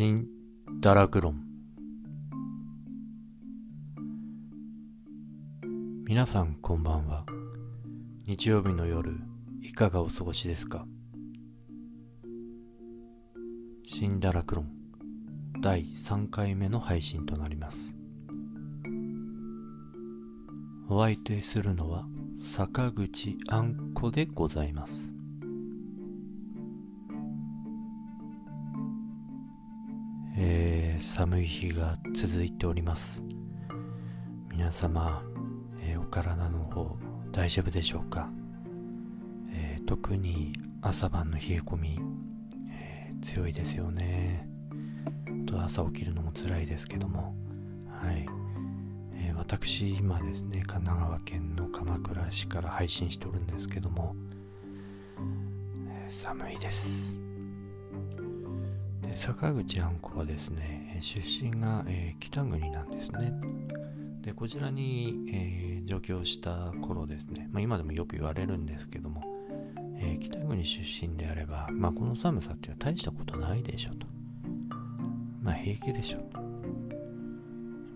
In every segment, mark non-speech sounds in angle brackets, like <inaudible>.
新堕落論皆さんこんばんは日曜日の夜いかがお過ごしですか新堕落論第3回目の配信となりますお相手するのは坂口あんこでございますー、寒い日が続いております。皆様、えー、お体の方大丈夫でしょうか、えー、特に朝晩の冷え込み、え強いですよね。と朝起きるのも辛いですけども。はい、え私今ですね神奈川県の鎌倉市から配信しておるんですけども、え寒いです。坂口あんこはですね、出身が、えー、北国なんですね。で、こちらに、えー、上京した頃ですね、まあ、今でもよく言われるんですけども、えー、北国出身であれば、まあ、この寒さっていうのは大したことないでしょと。まあ、平気でしょと。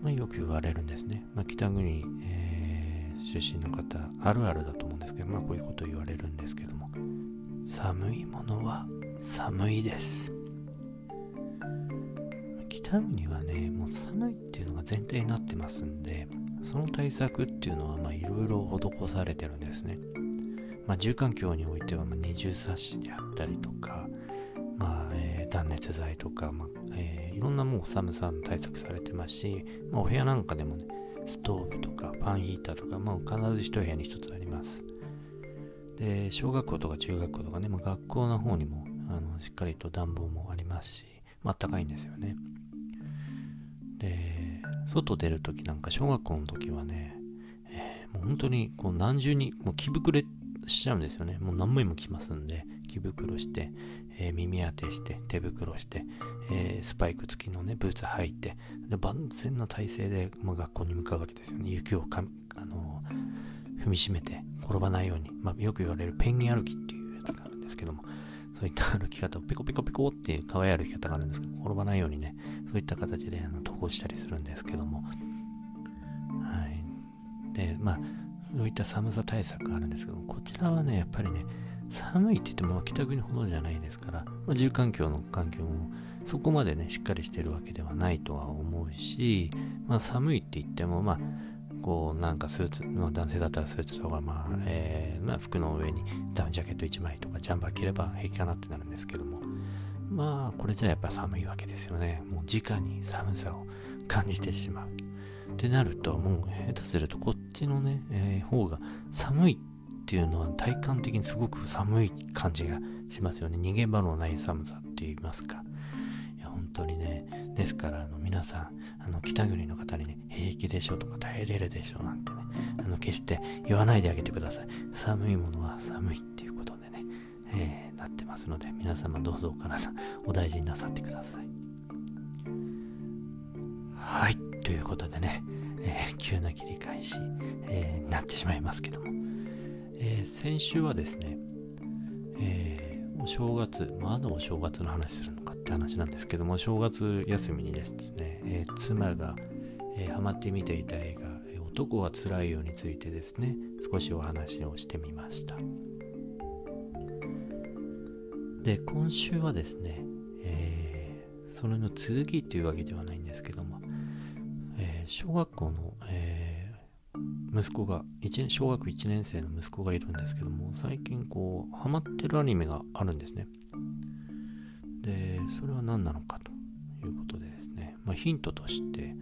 まあ、よく言われるんですね。まあ、北国、えー、出身の方、あるあるだと思うんですけど、まあ、こういうこと言われるんですけども、寒いものは寒いです。北国はね、もう寒いっていうのが前提になってますんで、その対策っていうのは、まあ、いろいろ施されてるんですね。まあ、住環境においては、二重サッシであったりとか、まあ、えー、断熱材とか、まあ、えー、いろんなもう寒さの対策されてますし、まあ、お部屋なんかでもね、ストーブとか、ファンヒーターとか、まあ、必ず一部屋に一つあります。で、小学校とか中学校とかね、まあ、学校の方にも、あの、しっかりと暖房もありますし、まあったかいんですよね。で、外出るときなんか小学校の時はね、えー、もう本当にこう何重に、もう着膨れしちゃうんですよね。もう何枚も着ますんで、着袋して、えー、耳当てして、手袋して、えー、スパイク付きのね、ブーツ履いて、で万全な体勢で、まあ、学校に向かうわけですよね。雪をか、あの踏みしめて転ばないように、まあ、よく言われるペンギン歩きっていうやつがあるんですけども、そういった歩き方をペコペコペコっていう可愛い歩き方があるんですけど、転ばないようにね、そういった形であの投稿したりするんですけども、はい。で、まあ、そういった寒さ対策があるんですけども、こちらはね、やっぱりね、寒いって言っても北国ほどじゃないですから、まあ、住環境の環境もそこまでね、しっかりしてるわけではないとは思うし、まあ寒いって言っても、まあ、こうなんかスーツ、まあ、男性だったらスーツとか、まあえーま、服の上にダウンジャケット1枚とかジャンバー着れば平気かなってなるんですけどもまあこれじゃやっぱ寒いわけですよね。もう直に寒さを感じてしまう。ってなるともう下手するとこっちのね、えー、方が寒いっていうのは体感的にすごく寒い感じがしますよね。逃げ場のない寒さって言いますか。いや本当にね。ですからあの皆さんあの北国の方にね平気でしょとか耐えれるでしょなんてねあの決して言わないであげてください。寒いものは寒いっていうことでね、えー、なってますので皆様どうぞお体お大事になさってください。はい。ということでね、えー、急な切り返し、えー、なってしまいますけども、え、先週はですね、えー、お正月まだお正月の話するのかって話なんですけども正月休みにですね、えー、妻が、えー、ハマって見ていた映画「男はつらいよ」についてですね少しお話をしてみました。で今週はですね、えー、それの続きっていうわけではないんですけども、えー、小学校の、えー、息子が1小学1年生の息子がいるんですけども最近こうハマってるアニメがあるんですねで、それは何なのかということでですね、まあ、ヒントとして、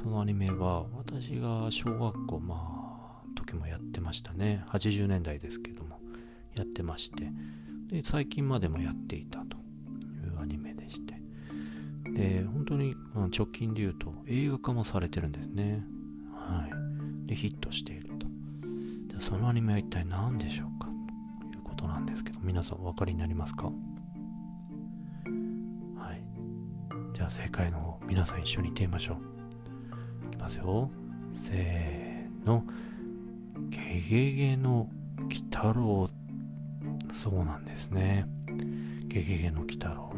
そのアニメは私が小学校、まあ、時もやってましたね。80年代ですけども、やってまして、で、最近までもやっていたというアニメでして、で、本当に直近で言うと映画化もされてるんですね。はい。で、ヒットしていると。じゃそのアニメは一体何でしょうか？ということなんですけど、皆さんお分かりになりますか？はいじゃあ正解の方、皆さん一緒に言ってみましょう。いきますよ。せーの。ゲゲゲの鬼太郎。そうなんですね。ゲゲゲの鬼太郎。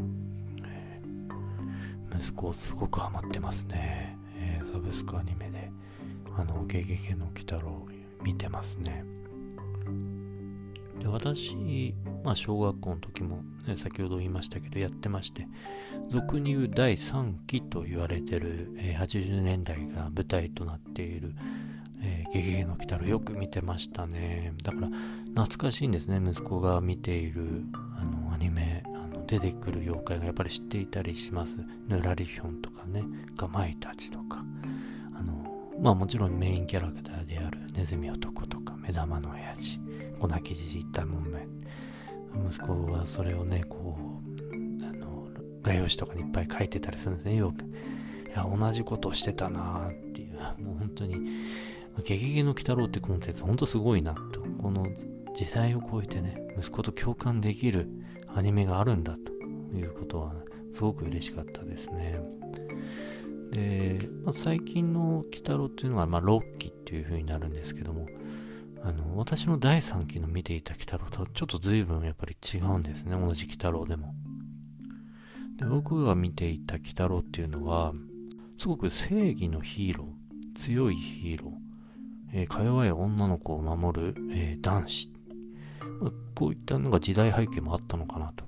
息子すごくハマってますね。えー、サブスクアニメ、あの、ゲゲゲの鬼太郎見てますね。で私、まあ、小学校の時も、ね、先ほど言いましたけど、やってまして、俗に言う第3期と言われてる、えー、80年代が舞台となっている、えー、ゲゲゲの鬼太郎よく見てましたね。だから、懐かしいんですね、息子が見ている、あの、アニメ、出てくる妖怪がやっぱり知っていたりします。ヌラリヒョンとかね、ガマイたちとか、まあもちろんメインキャラクターであるネズミ男とか、目玉の親父、粉木じじいったもんめ。息子はそれをねこうあの画用紙とかにいっぱい書いてたりするんですね。よくいや同じことしてたなーっていう。もう本当に「ゲゲゲの鬼太郎」ってコンテンツ本当すごいなと。この時代を超えてね息子と共感できるアニメがあるんだということはすごく嬉しかったですね。で、まあ、最近の鬼太郎っていうのは、まあ、6期っていう風になるんですけどもあの、私の第3期の見ていた鬼太郎とはちょっと随分やっぱり違うんですね。同じ鬼太郎でも。で僕が見ていた鬼太郎っていうのは、すごく正義のヒーロー、強いヒーロー、えー、か弱い女の子を守る、えー、男子、まあ、こういったのが時代背景もあったのかなと。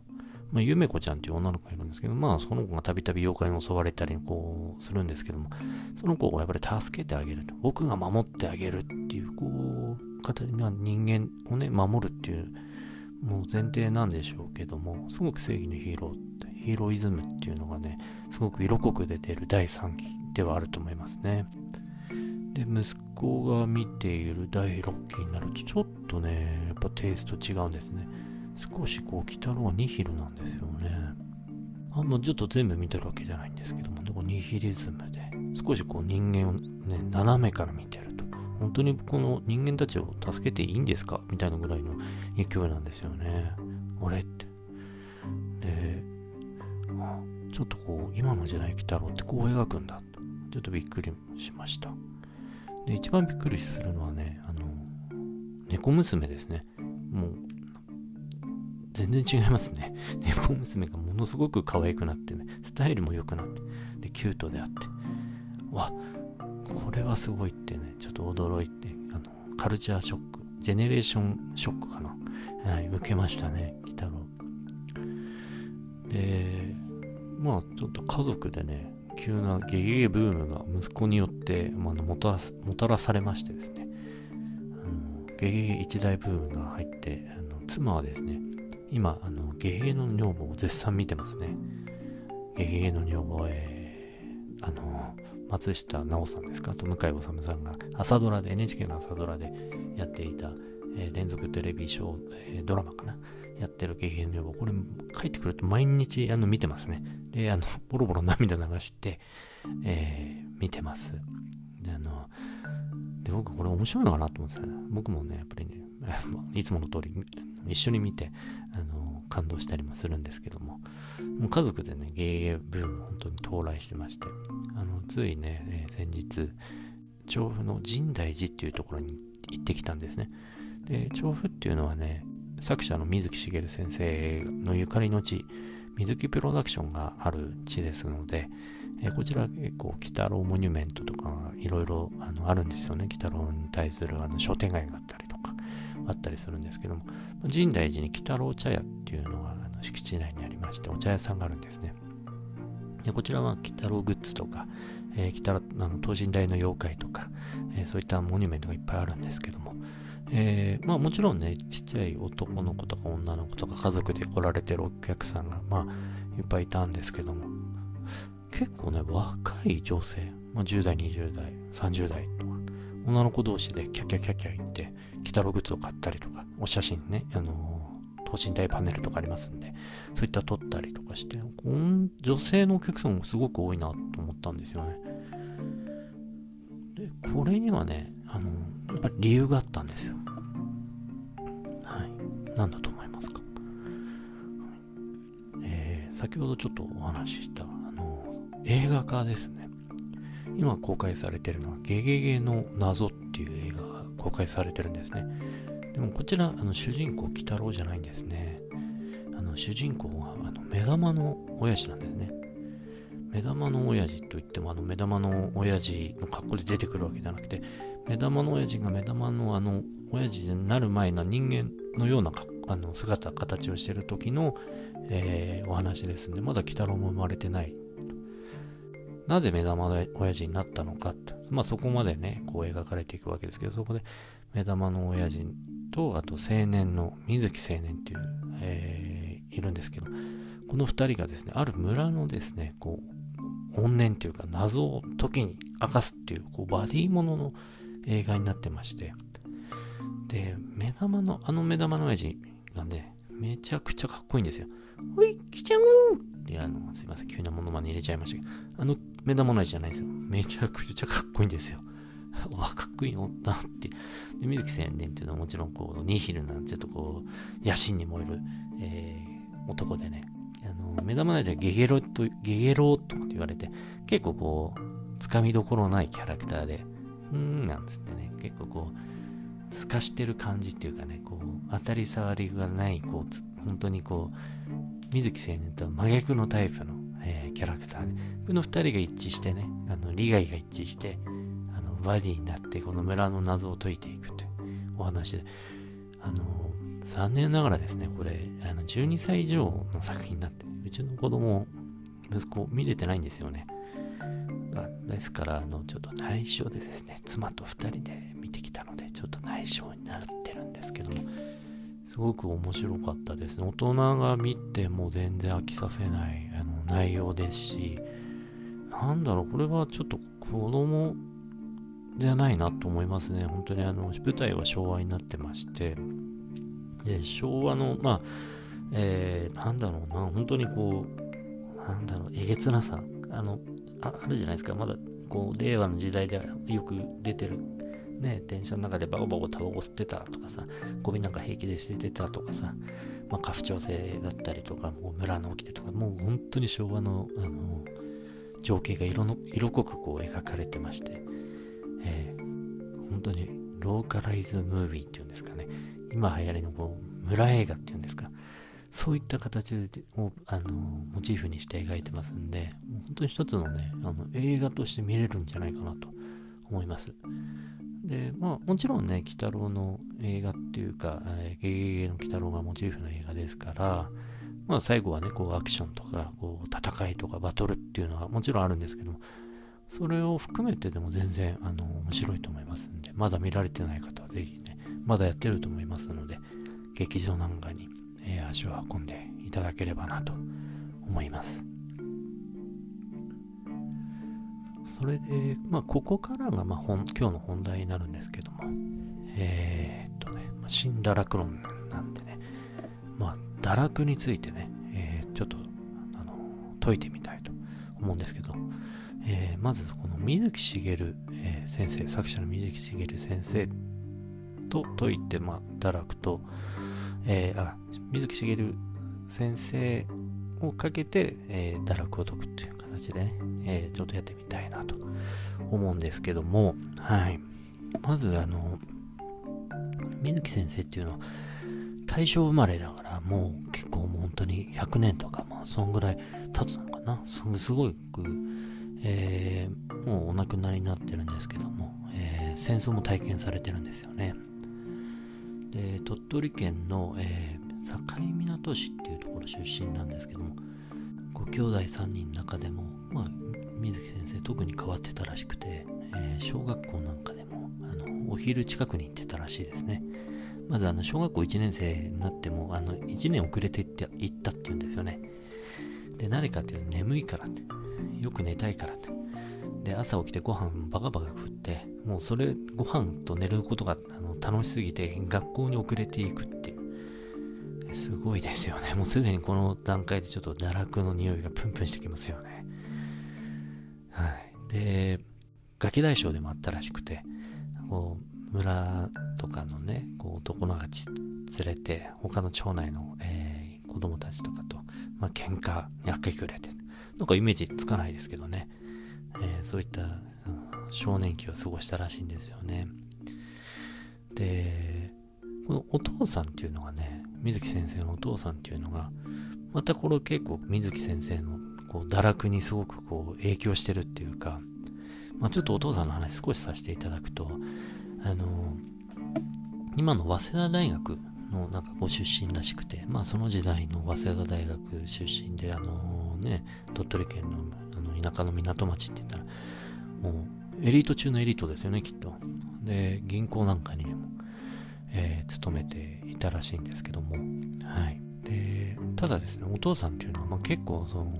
まあ、ゆめこちゃんっていう女の子がいるんですけど、まあ、その子がたびたび妖怪に襲われたり、こう、するんですけども、その子をやっぱり助けてあげると。僕が守ってあげるっていう、こう、方には人間をね、守るっていう、もう前提なんでしょうけども、すごく正義のヒーローって、ヒーローイズムっていうのがね、すごく色濃く出てる第3期ではあると思いますね。で、息子が見ている第6期になると、ちょっとね、やっぱテイスト違うんですね。少しこう、鬼太郎はニヒルなんですよね。あんまちょっと全部見てるわけじゃないんですけども、でもニヒリズムで、少しこう人間をね、斜めから見てると。本当にこの人間たちを助けていいんですか？みたいなぐらいの勢いなんですよね。俺って。で、あちょっとこう、今の時代来たろってこう描くんだ。ちょっとびっくりしました。で、一番びっくりするのはね、あの、猫娘ですね。もう、全然違いますね。<laughs> 猫娘がものすごく可愛くなってね、スタイルも良くなって、で、キュートであって、わ、これはすごいってね、ちょっと驚いて、あの、カルチャーショック、ジェネレーションショックかな。はい、受けましたね、鬼太郎。で、まあ、ちょっと家族でね、急なゲゲゲブームが息子によって、まあ、もたもたらされましてですね、あのゲゲゲ一大ブームが入って、あの妻はですね、今、あのゲゲゲの女房を絶賛見てますね。ゲゲゲの女房、えー、あの、松下奈緒さんですか？と向井治さんが朝ドラで NHK の朝ドラでやっていた、えー、連続テレビショー、えー、ドラマかな？やってる経験女房。これ帰ってくると毎日あの見てますね。であのボロボロ涙流して、えー、見てます。であので僕これ面白いのかなと思ってた。僕もねやっぱりね <laughs> いつもの通り一緒に見てあの感動したりもするんですけども。もう家族でねゲゲブーム本当に到来してまして。あのついね、えー、先日調布の深大寺っていうところに行ってきたんですね。で調布っていうのはね作者の水木しげる先生のゆかりの地水木プロダクションがある地ですので、えー、こちら結構鬼太郎モニュメントとかいろいろあるんですよね。鬼太郎に対するあの商店街があったり。あったりするんですけども深大寺に鬼太郎茶屋っていうのがあの敷地内にありましてお茶屋さんがあるんですね。でこちらは鬼太郎グッズとか、えー、鬼太郎あの等身大の妖怪とか、えー、そういったモニュメントがいっぱいあるんですけども、えー、まあもちろんね、ちっちゃい男の子とか女の子とか家族で来られてるお客さんが、まあ、いっぱいいたんですけども、結構ね、若い女性、まあ、10代、20代、30代とか、女の子同士でキャキャキャキャ言って、太郎グッズを買ったりとか、お写真ね、あの等身大パネルとかありますんで、そういった撮ったりとかして、この女性のお客さんもすごく多いなと思ったんですよね。で、これにはね、あの、やっぱり理由があったんですよ。はい。何だと思いますか？えー、先ほどちょっとお話しした、あの、映画化ですね。今公開されてるのは、ゲゲゲの謎っていう映画が公開されてるんですね。でもこちら、あの主人公、鬼太郎じゃないんですね。あの主人公はあの目玉の親父なんですね。目玉の親父といってもあの目玉の親父の格好で出てくるわけじゃなくて目玉の親父が目玉のあの親父になる前の人間のようなあの姿形をしてる時の、えー、お話ですんでまだ鬼太郎も生まれてないなぜ目玉の親父になったのかまあそこまでねこう描かれていくわけですけどそこで目玉の親父とあと青年の水木青年っていう、えー、いるんですけどこの2人がですねある村のですねこう怨念というか謎を時に明かすっていうこうバディものの映画になってまして。で目玉のあの目玉の親父がねめちゃくちゃかっこいいんですよほい来ちゃうってあのすいません急なものまね入れちゃいましたけどあの目玉の親父じゃないんですよ。めちゃくちゃかっこいいんですよ。<laughs> わ、かっこいい女って。で、水木青年っていうのはもちろんこう、ニヒルなんてちょっとこう、野心に燃える、えー、男でね、あの、目玉の親父はゲゲロと、ゲゲロと言われて、結構こう、つかみどころないキャラクターで、うーん、なんつってね、結構こう、透かしてる感じっていうかね、こう、当たり障りがない、こう、本当にこう、水木青年とは真逆のタイプの、えー、キャラクターで、この二人が一致してね、あの、利害が一致して、あの、バディになって、この村の謎を解いていくというお話で、あの、残念ながらですね、これ、あの12歳以上の作品になって、うちの子供、息子、見れてないんですよね。ですから、あの、ちょっと内緒でですね、妻と2人で見てきたので、ちょっと内緒になってるんですけども、すごく面白かったですね。大人が見ても全然飽きさせないあの内容ですし、なんだろう、これはちょっと子供じゃないなと思いますね。本当にあの、舞台は昭和になってまして、で、昭和の、まあ、えー、なんだろうな、本当にこう、なんだろう、えげつなさ、あの、ああるじゃないですか、まだ、こう、令和の時代でよく出てる、ね、電車の中でバコバコタバコ吸ってたとかさ、ゴミなんか平気で捨ててたとかさ、まあ、家父長制だったりとか、もう村の起きてとか、もう本当に昭和の、あの、情景が色の色濃くこう描かれてまして、えー、本当にローカライズムービーっていうんですかね、今流行りのこう村映画っていうんですか、そういった形をあのモチーフにして描いてますんで、本当に一つのね、あの映画として見れるんじゃないかなと思います。で、まあもちろんね、鬼太郎の映画っていうか、え、ゲゲゲの鬼太郎がモチーフの映画ですから、まあ最後はね、こうアクションとか、こう戦いとかバトルっていうのはもちろんあるんですけども、それを含めてでも全然、あの、面白いと思いますんで、まだ見られてない方はぜひね、まだやってると思いますので、劇場なんかに、えー、足を運んでいただければなと思います。それで、まあ、ここからが、まあ、本今日の本題になるんですけども、えー、っとね、まあ、新堕落論なんでね、まあ、堕落についてね、えー、ちょっと、あの、解いてみたいと思うんですけど、えー、まずこの水木しげる、えー、先生、作者の水木しげる先生と解いて、まあ、堕落と、えー、あ、水木しげる先生をかけて、えー、堕落を解くっていう形でね、えー、ちょっとやってみたいなと思うんですけども、はい。まず、あの、水木先生っていうのは、大正生まれだから、もう結構もう本当に100年とか、まあ、そんぐらい経つのかな。すごい、えー、もうお亡くなりになってるんですけども、えー、戦争も体験されてるんですよね。で、鳥取県の、えー、境港市っていうところ出身なんですけども、ご兄弟3人の中でも、まあ、水木先生特に変わってたらしくて、えー、小学校なんかでもあのお昼近くに行ってたらしいですね。まずあの小学校1年生になってもあの1年遅れて行ったっていうんですよね。で、何かっていうと眠いからって。よく寝たいからって。で、朝起きてご飯バカバカ食って、もうそれ、ご飯と寝ることがあの楽しすぎて、学校に遅れていくって。すごいですよね。もうすでにこの段階でちょっと堕落の匂いがプンプンしてきますよね。はい。で、ガキ大将でもあったらしくて、こう、村とかのね、こう男の子連れて、他の町内の、えー、子供たちとかと、まあ、喧嘩に明け暮れて、なんかイメージつかないですけどね、えー、そういった、少年期を過ごしたらしいんですよね。で、このお父さんっていうのがね、水木先生のお父さんっていうのが、またこれ結構水木先生のこう堕落にすごくこう影響してるっていうか、まあ、ちょっとお父さんの話少しさせていただくと、あの今の早稲田大学のなんかご出身らしくて、まあその時代の早稲田大学出身で、あのね、鳥取県のあの田舎の港町って言ったら、もうエリート中のエリートですよね、きっと。で、銀行なんかにも、えー、勤めてたらしいんですけども、はい。で、ただですね、お父さんっていうのは、まあ、結構その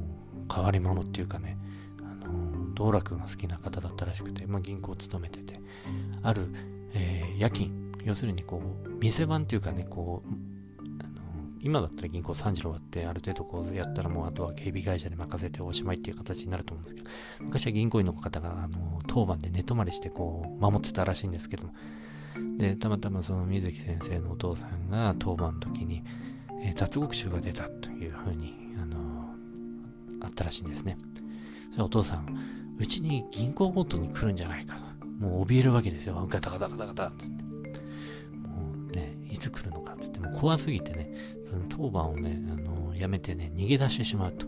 変わり者っていうかね、あの道楽が好きな方だったらしくて、まあ、銀行を勤めてて、ある、えー、夜勤、要するにこう、店番っていうかね、こう、あの今だったら銀行3時終わって、ある程度こうやったらもうあとは警備会社に任せておしまいっていう形になると思うんですけど、昔は銀行員の方が、あの、当番で寝泊まりしてこう、守ってたらしいんですけども、で、たまたまその水木先生のお父さんが当番の時に、えー、脱獄囚が出たというふうに、あのー、あったらしいんですね。そお父さん、うちに銀行強盗に来るんじゃないかと。もう怯えるわけですよ。ガタガタガタガタっつって。もうね、いつ来るのかっつって、もう怖すぎてね、その当番をね、あのー、やめてね、逃げ出してしまうと。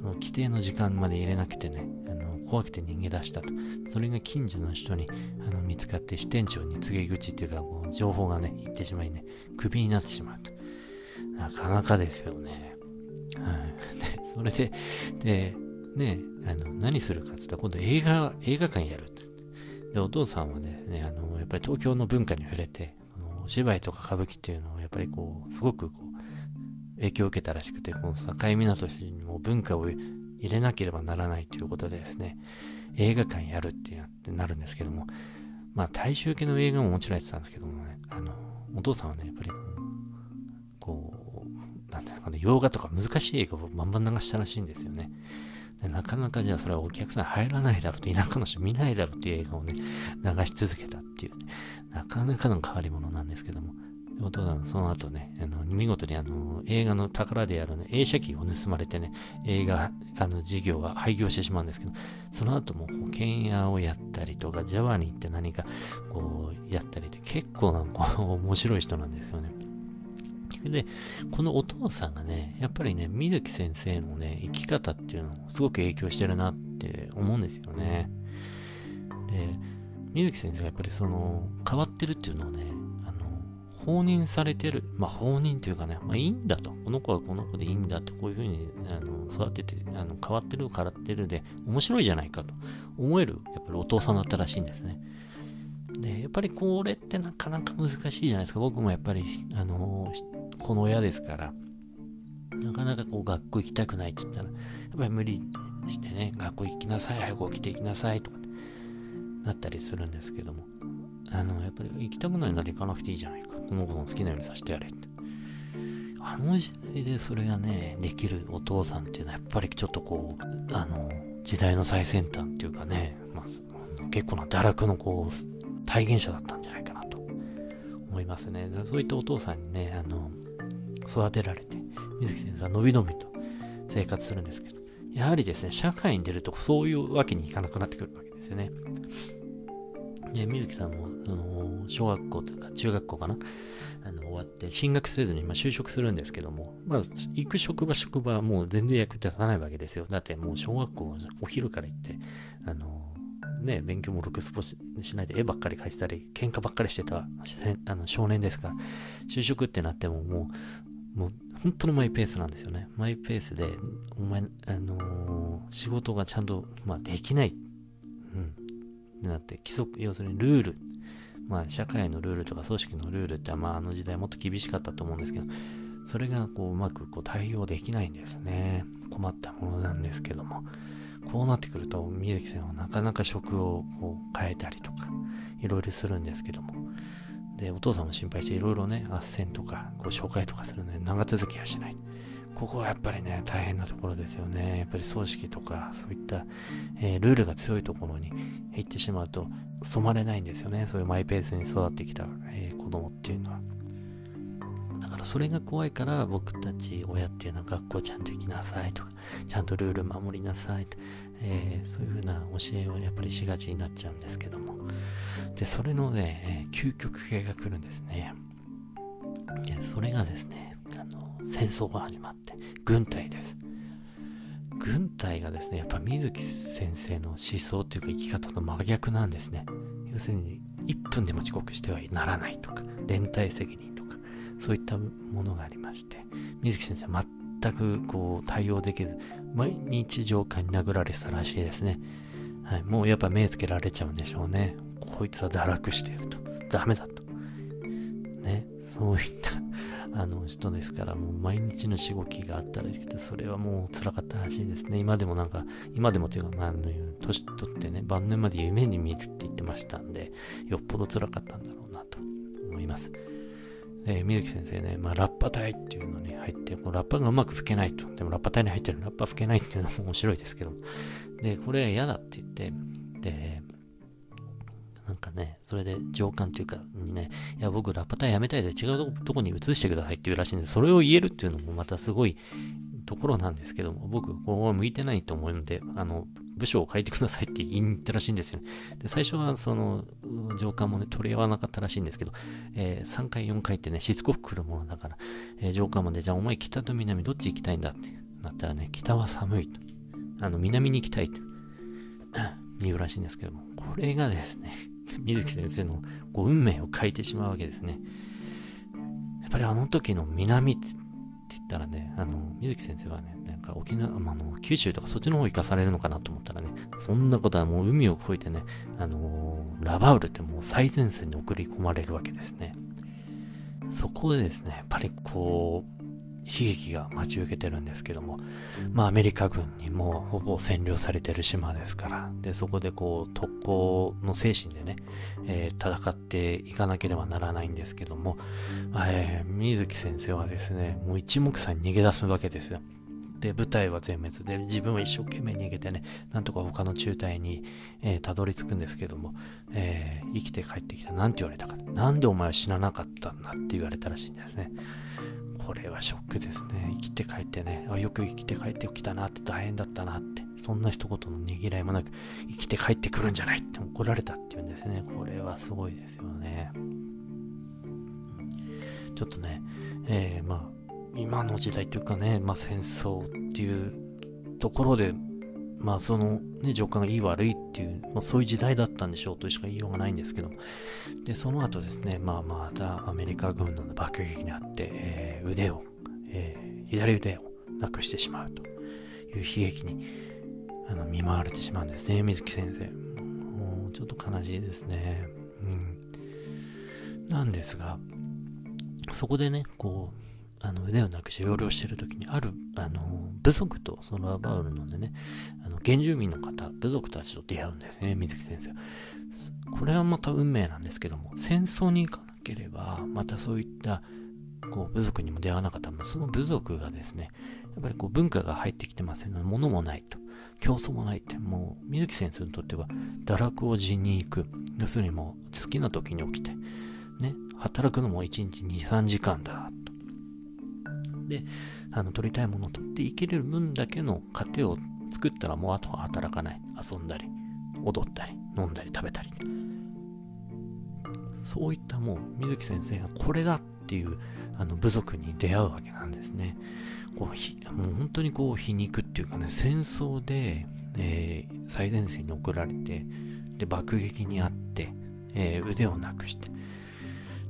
その規定の時間まで入れなくてね、あの怖くて逃げ出したと。それが近所の人にあの見つかって支店長に告げ口っていうか、こう情報がね、行ってしまいね、クビになってしまうと。なかなかですよね。はい。<laughs> で、それで、で、ね、あの、何するかって言ったら、今度映画、映画館やるって。で、お父さんはね、ねあの、やっぱり東京の文化に触れて、お芝居とか歌舞伎っていうのを、やっぱりこう、すごくこう、影響を受けたらしくて、この境港市にも文化を入れなければならないということでですね、映画館やるってなってなるんですけども、まあ大衆系の映画ももちろんやってたんですけどもね、あの、お父さんはね、やっぱりこう、なんですかね、洋画とか難しい映画をバンバン流したらしいんですよね。でなかなかじゃあそれはお客さん入らないだろうと、田舎の人見ないだろうっていう映画をね、流し続けたっていう、ね、なかなかの変わり者なんですけども、お父さん、その後ね、あの見事にあの映画の宝である、ね、映写機を盗まれてね、映画、あの事業が廃業してしまうんですけど、その後も保険屋をやったりとか、ジャワに行って何かこうやったりって結構なんか面白い人なんですよね。で、このお父さんがね、やっぱりね、水木先生のね、生き方っていうのをすごく影響してるなって思うんですよね。で、水木先生がやっぱりその、変わってるっていうのをね、放任されてる。まあ、放任っていうかね、まあいいんだと。この子はこの子でいいんだって、こういうふうにあの育てて、あの変わってる、変わってるで、面白いじゃないかと思える、やっぱりお父さんだったらしいんですね。で、やっぱりこれってなかなか難しいじゃないですか。僕もやっぱり、あの、この親ですから、なかなかこう学校行きたくないって言ったら、やっぱり無理してね、学校行きなさい、早く起きて行きなさいとかなったりするんですけども、あの、やっぱり行きたくないなら行かなくていいじゃないか。この子の好きなようにさせてやれって。あの時代でそれがね、できるお父さんっていうのはやっぱりちょっとこう、あの、時代の最先端っていうかね、まあ、結構な堕落のこう、体現者だったんじゃないかなと思いますね。そういったお父さんにね、あの、育てられて、水木先生はのびのびと生活するんですけど、やはりですね、社会に出るとそういうわけにいかなくなってくるわけですよね。で水木さんも、その、小学校というか、中学校かな？あの、終わって、進学せずに、まあ、就職するんですけども、まあ、行く職場、職場はもう全然役立たないわけですよ。だって、もう小学校、お昼から行って、あの、ね、勉強もろくすぼしないで絵ばっかり描いてたり、喧嘩ばっかりしてたあの少年ですから、就職ってなってももうもう本当のマイペースなんですよね。マイペースで、お前、あのー、仕事がちゃんと、まあ、できない。うん。なって、規則、要するにルール。まあ、社会のルールとか組織のルールって、まあ、あの時代もっと厳しかったと思うんですけど、それが、こう、うまくこう対応できないんですね。困ったものなんですけども。こうなってくると、水木さんはなかなか職をこう変えたりとか、いろいろするんですけども、で、お父さんも心配していろいろね、斡旋とか、こう紹介とかするので長続きはしない。ここはやっぱりね、大変なところですよね。やっぱり組織とか、そういった、えー、ルールが強いところに行ってしまうと、染まれないんですよね。そういうマイペースに育ってきた、えー、子供っていうのは。だからそれが怖いから僕たち親っていうのは学校ちゃんと行きなさいとか、ちゃんとルール守りなさいと、えー、そういうふうな教えをやっぱりしがちになっちゃうんですけども。で、それのね、えー、究極系が来るんですね。で、それがですね、あの、戦争が始まって、軍隊です。軍隊がですね、やっぱ水木先生の思想というか生き方と真逆なんですね。要するに、1分でも遅刻してはならないとか、連帯責任とか、そういったものがありまして、水木先生全くこう対応できず、毎日上官に殴られてたらしいですね。はい、もうやっぱ目つけられちゃうんでしょうね。こいつは堕落していると。ダメだと。ね、そういった <laughs> あの人ですから、もう毎日のしごきがあったらしくて、それはもう辛かったらしいですね。今でもなんか、今でもというか、あ、の年取ってね、晩年まで夢に見るって言ってましたんで、よっぽど辛かったんだろうなと思います。えー、みゆき先生ね、まあ、ラッパ隊っていうのに入って、このラッパがうまく吹けないと。でもラッパ隊に入ってるラッパ吹けないっていうのも面白いですけど。で、これ嫌だって言って、で、なんかね、それで上官というか、にね、いや、僕ラッパ隊やめたいで違うとこに移してくださいって言うらしいんで、それを言えるっていうのもまたすごいところなんですけども、僕、ここは向いてないと思うんで、あの、部署を変えてくださいって言いに行ったらしいんですよね。で、最初はその、上官もね、取り合わなかったらしいんですけど、えー、3回、4回ってね、しつこく来るものだから、えー、上官もね、じゃあお前北と南どっち行きたいんだってなったらね、北は寒いと。あの、南に行きたいと。言うらしいんですけども、これがですね、水木先生のこう運命を変えてしまうわけですね。やっぱりあの時の南って言ったらね、あの、水木先生はね、なんか沖縄、まあ、の九州とかそっちの方行かされるのかなと思ったらね、そんなことはもう海を越えてね、あのー、ラバウルってもう最前線に送り込まれるわけですね。そこでですね、やっぱりこう、悲劇が待ち受けてるんですけども、まあアメリカ軍にもほぼ占領されてる島ですから、で、そこでこう特攻の精神でね、えー、戦っていかなければならないんですけども、えー、水木先生はですね、もう一目散に逃げ出すわけですよ。で、部隊は全滅で、自分は一生懸命逃げてね、なんとか他の中隊に、えー、たどり着くんですけども、えー、生きて帰ってきた。なんて言われたか。なんでお前は死ななかったんだって言われたらしいんですね。これはショックですね。生きて帰ってね、あよく生きて帰ってきたなって大変だったなって、そんな一言のねぎらいもなく、生きて帰ってくるんじゃないって怒られたっていうんですね。これはすごいですよね。ちょっとね、えー、まあ、今の時代というかね、まあ戦争っていうところで、まあそのね、上官がいい悪いっていう、まあ、そういう時代だったんでしょうとしか言いようがないんですけども。で、その後ですね、まあまたアメリカ軍の爆撃にあって、えー、腕を、えー、左腕をなくしてしまうという悲劇にあの見舞われてしまうんですね、水木先生。もうちょっと悲しいですね。うん。なんですが、そこでね、こう、あの腕をなくして養領してる時にあるあの部族とそのアバウルのでねあの原住民の方部族たちと出会うんですね水木先生これはまた運命なんですけども戦争に行かなければまたそういったこう部族にも出会わなかったのその部族がですねやっぱりこう文化が入ってきてませんので物もないと競争もないってもう水木先生にとっては堕落を地に行く。要するにもう好きな時に起きてね働くのも1日23時間だと。で、あの、取りたいものを取って生きれる分だけの糧を作ったらもうあとは働かない。遊んだり、踊ったり、飲んだり、食べたり。そういったもう、水木先生がこれだっていうあの部族に出会うわけなんですね。こうひもう本当にこう皮肉っていうかね、戦争で、えー、最前線に送られて、で、爆撃にあって、えー、腕をなくして、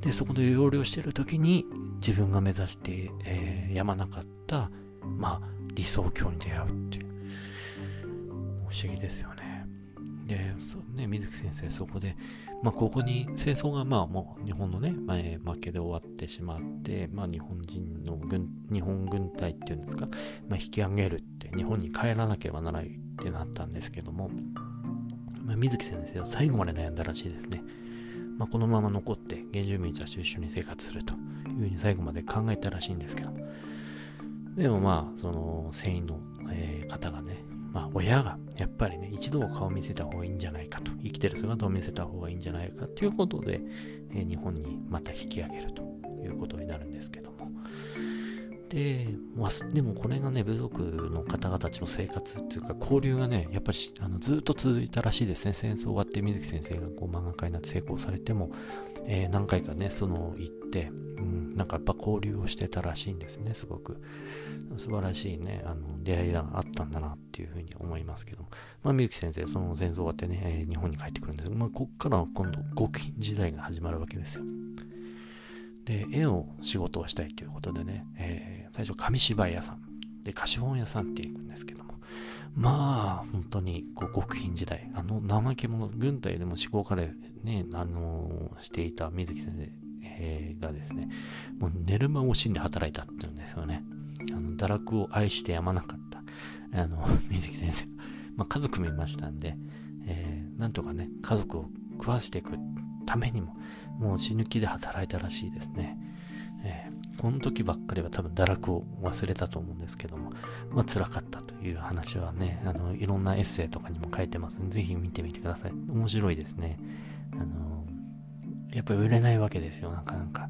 で、そこで要領してる時に自分が目指して、えー、やまなかった、まあ、理想郷に出会うっていう。不思議ですよね。で、そうね、水木先生、そこで、まあ、ここに戦争が、まあ、もう日本のね、えー、負けで終わってしまって、まあ、日本人の軍、日本軍隊っていうんですか、まあ、引き上げるって、日本に帰らなければならないってなったんですけども、ま、水木先生は最後まで悩んだらしいですね。まあ、このまま残って原住民たちと一緒に生活するというふうに最後まで考えたらしいんですけど。でもまあその船員の、えー、方がねまあ親がやっぱりね一度は顔見せた方がいいんじゃないかと。生きてる姿を見せた方がいいんじゃないかということで、えー、日本にまた引き上げるということになるんですけども。で、まあ、でもこれがね、部族の方々たちの生活っていうか、交流がね、やっぱりあのずっと続いたらしいですね。戦争終わって水木先生がこう漫画家になって成功されても、えー、何回かね、その行って、うん、なんかやっぱ交流をしてたらしいんですね、すごく。素晴らしいね、あの、出会いがあったんだなっていうふうに思いますけども。まあ、みゆき先生、その戦争終わってね、え、日本に帰ってくるんですけど、まあ、こっから今度、極貧時代が始まるわけですよ。で、絵を仕事をしたいということでね、えー、最初、紙芝居屋さん、で、貸本屋さんって行くんですけども、まあ、本当に、こう、極貧時代、あの、怠け者、軍隊でも思考カレーね、あのー、していた水木先生、がですね、もう寝る間を惜しんで働いたっていうんですよね。あの、堕落を愛してやまなかった、あの、水木先生。まあ、家族もいましたんで、えー、なんとかね、家族を食わしていくためにも、もう死ぬ気で働いたらしいですね。えー、この時ばっかりは多分堕落を忘れたと思うんですけども、まあ辛かったという話はね、あの、いろんなエッセイとかにも書いてますので、ぜひ見てみてください。面白いですね。あの、やっぱり売れないわけですよ、なかなか。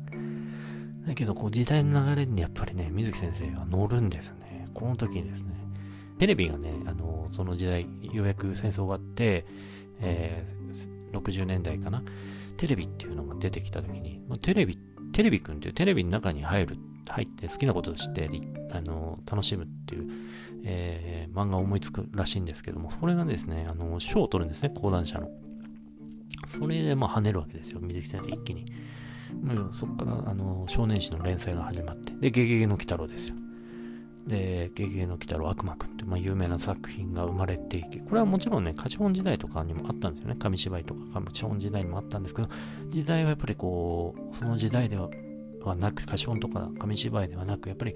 だけど、こう時代の流れにやっぱりね、水木先生は乗るんですね。この時ですね、テレビがね、あの、その時代、ようやく戦争終わって、えー、60年代かな、テレビっていうのが出てきた時に、まあ、テレビ、テレビくんっていうテレビの中に入る、入って好きなことをして、あの、楽しむっていう、えー、漫画を思いつくらしいんですけども、それがですね、あの、賞を取るんですね、講談社の。それで、まあ、跳ねるわけですよ、水木先生一気に。もうそこから、あの、少年誌の連載が始まって、で、ゲゲゲの鬼太郎ですよ。で、ゲゲゲの鬼太郎悪魔くんって、まあ、有名な作品が生まれていき、これはもちろんね、貸本時代とかにもあったんですよね。紙芝居とか貸本時代にもあったんですけど、時代はやっぱりこう、その時代でははなく、貸本とか紙芝居ではなく、やっぱり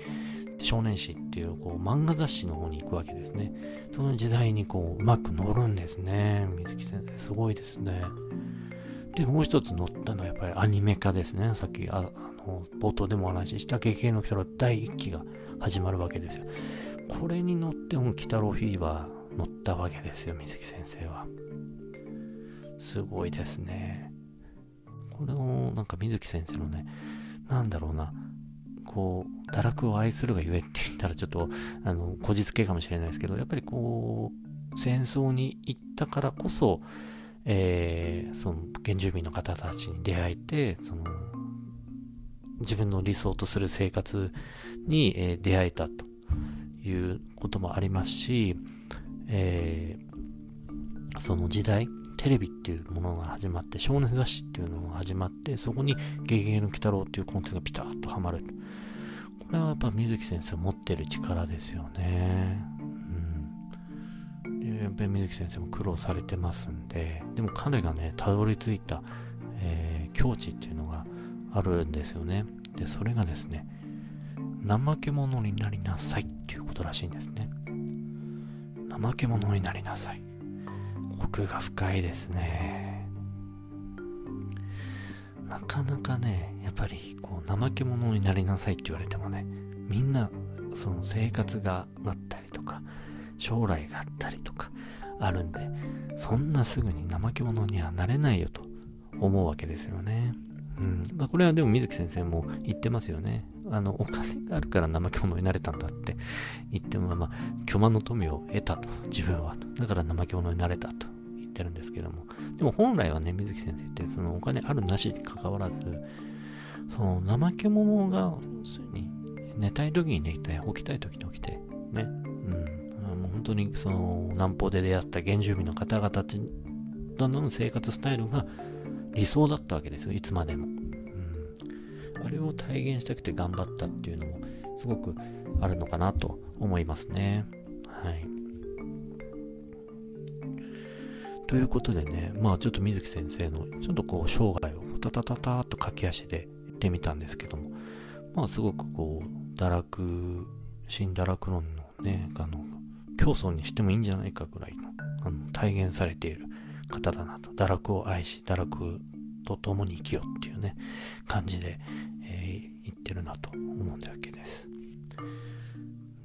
少年誌っていうこう漫画雑誌の方に行くわけですね。その時代にこううまく乗るんですね。水木先生、すごいですね。で、もう一つ乗ったのはやっぱりアニメ化ですね。さっきあの冒頭でもお話ししたゲゲの鬼太郎第1期が始まるわけですよ。これに乗っても鬼太郎フィーバー乗ったわけですよ、水木先生は。すごいですね。これをなんか水木先生のね、なんだろうな、こう、堕落を愛するがゆえって言ったらちょっと、あの、こじつけかもしれないですけど、やっぱりこう、戦争に行ったからこそ、えー、その原住民の方たちに出会えて、その、自分の理想とする生活に、えー、出会えたということもありますし、えー、その時代、テレビっていうものが始まって、少年雑誌っていうのが始まって、そこにゲゲゲの鬼太郎っていうコンテンツがピタッとはまる。これはやっぱ水木先生持ってる力ですよね。やっぱり水木先生も苦労されてますんで、でも彼がね、たどり着いた、えー、境地っていうのがあるんですよね。で、それがですね、怠け者になりなさいっていうことらしいんですね。怠け者になりなさい。奥が深いですね。なかなかね、やっぱりこう怠け者になりなさいって言われてもね、みんなその生活があったり、将来があったりとかあるんで、そんなすぐに怠け者にはなれないよと思うわけですよね。うん。まあ、これはでも水木先生も言ってますよね。あの、お金があるから怠け者になれたんだって言っても、まあ、巨万の富を得たと、自分はと。だから怠け者になれたと言ってるんですけども。でも本来はね、水木先生って、そのお金あるなしに関わらず、その怠け者が、に寝たい時に寝たい、起きたい時に起きて、ね。本当にその南方で出会った原住民の方々との生活スタイルが理想だったわけですよ、いつまでも。あれを体現したくて頑張ったっていうのもすごくあるのかなと思いますね。はい。ということでね、まあちょっと水木先生のちょっとこう生涯をタタタタっと駆け足で行ってみたんですけども、まあすごくこう、堕落、新堕落論のね、あの、競争にしてもいいんじゃないかぐらいの、あの、体現されている方だなと。堕落を愛し、堕落と共に生きようっていうね、感じでえ、言ってるなと思うんだわけです。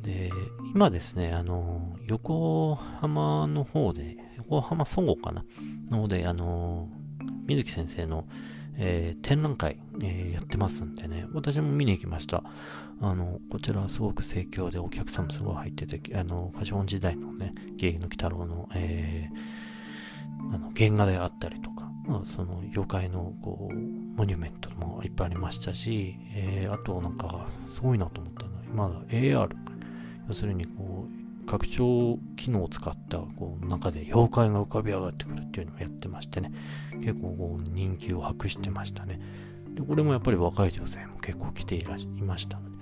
で、今ですね、あの、横浜の方で、横浜総合かな？の方で、あの、水木先生の、えー、展覧会、えー、やってますんでね、私も見に行きました。あの、こちらはすごく盛況でお客さんもすごい入ってて、あの、カジ時代のね、芸の鬼太郎の、えー、あの、原画であったりとか、まあ、その妖怪のこうモニュメントもいっぱいありましたし、えー、あとなんかすごいなと思ったのは、まあ、AR 要するにこう拡張機能を使ったこう中で妖怪が浮かび上がってくるっていうのをやってましてね。結構こう人気を博してましたね。でこれもやっぱり若い女性も結構来ていらいましたので。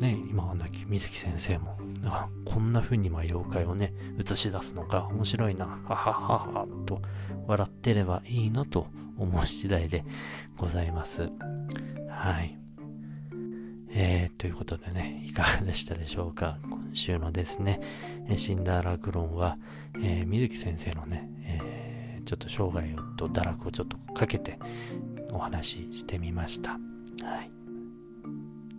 ね今は亡き水木先生もあこんな風にま妖怪をね映し出すのか面白いな。ははははと笑ってればいいなと思う次第でございます。はい。えー、ということでね、いかがでしたでしょうか？今週のですね、シンダーラクロンは、えー、水木先生のね、えー、ちょっと生涯と堕落をちょっとかけてお話ししてみました。はい。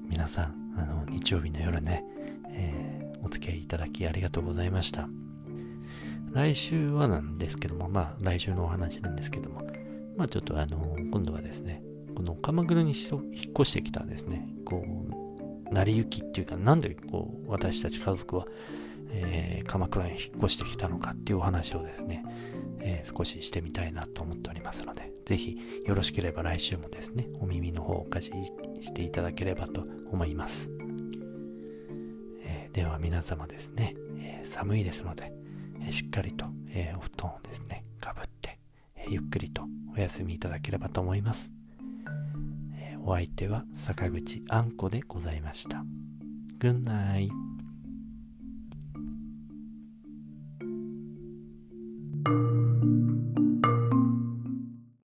皆さん、あの、日曜日の夜ね、えー、お付き合いいただきありがとうございました。来週はなんですけども、まあ、来週のお話なんですけども、まあ、ちょっとあの、今度はですね、この鎌倉に引っ越してきたんですね、こう、成り行きっていうか、なんでこう、私たち家族は、えー、鎌倉に引っ越してきたのかっていうお話をですね、えー、少ししてみたいなと思っておりますので、ぜひよろしければ来週もですね、お耳の方をお貸ししていただければと思います。えー、では皆様ですね、え寒いですので、えしっかりと、えお布団をですね、かぶって、えゆっくりとお休みいただければと思います。お相手は坂口あんこでございました。Good night.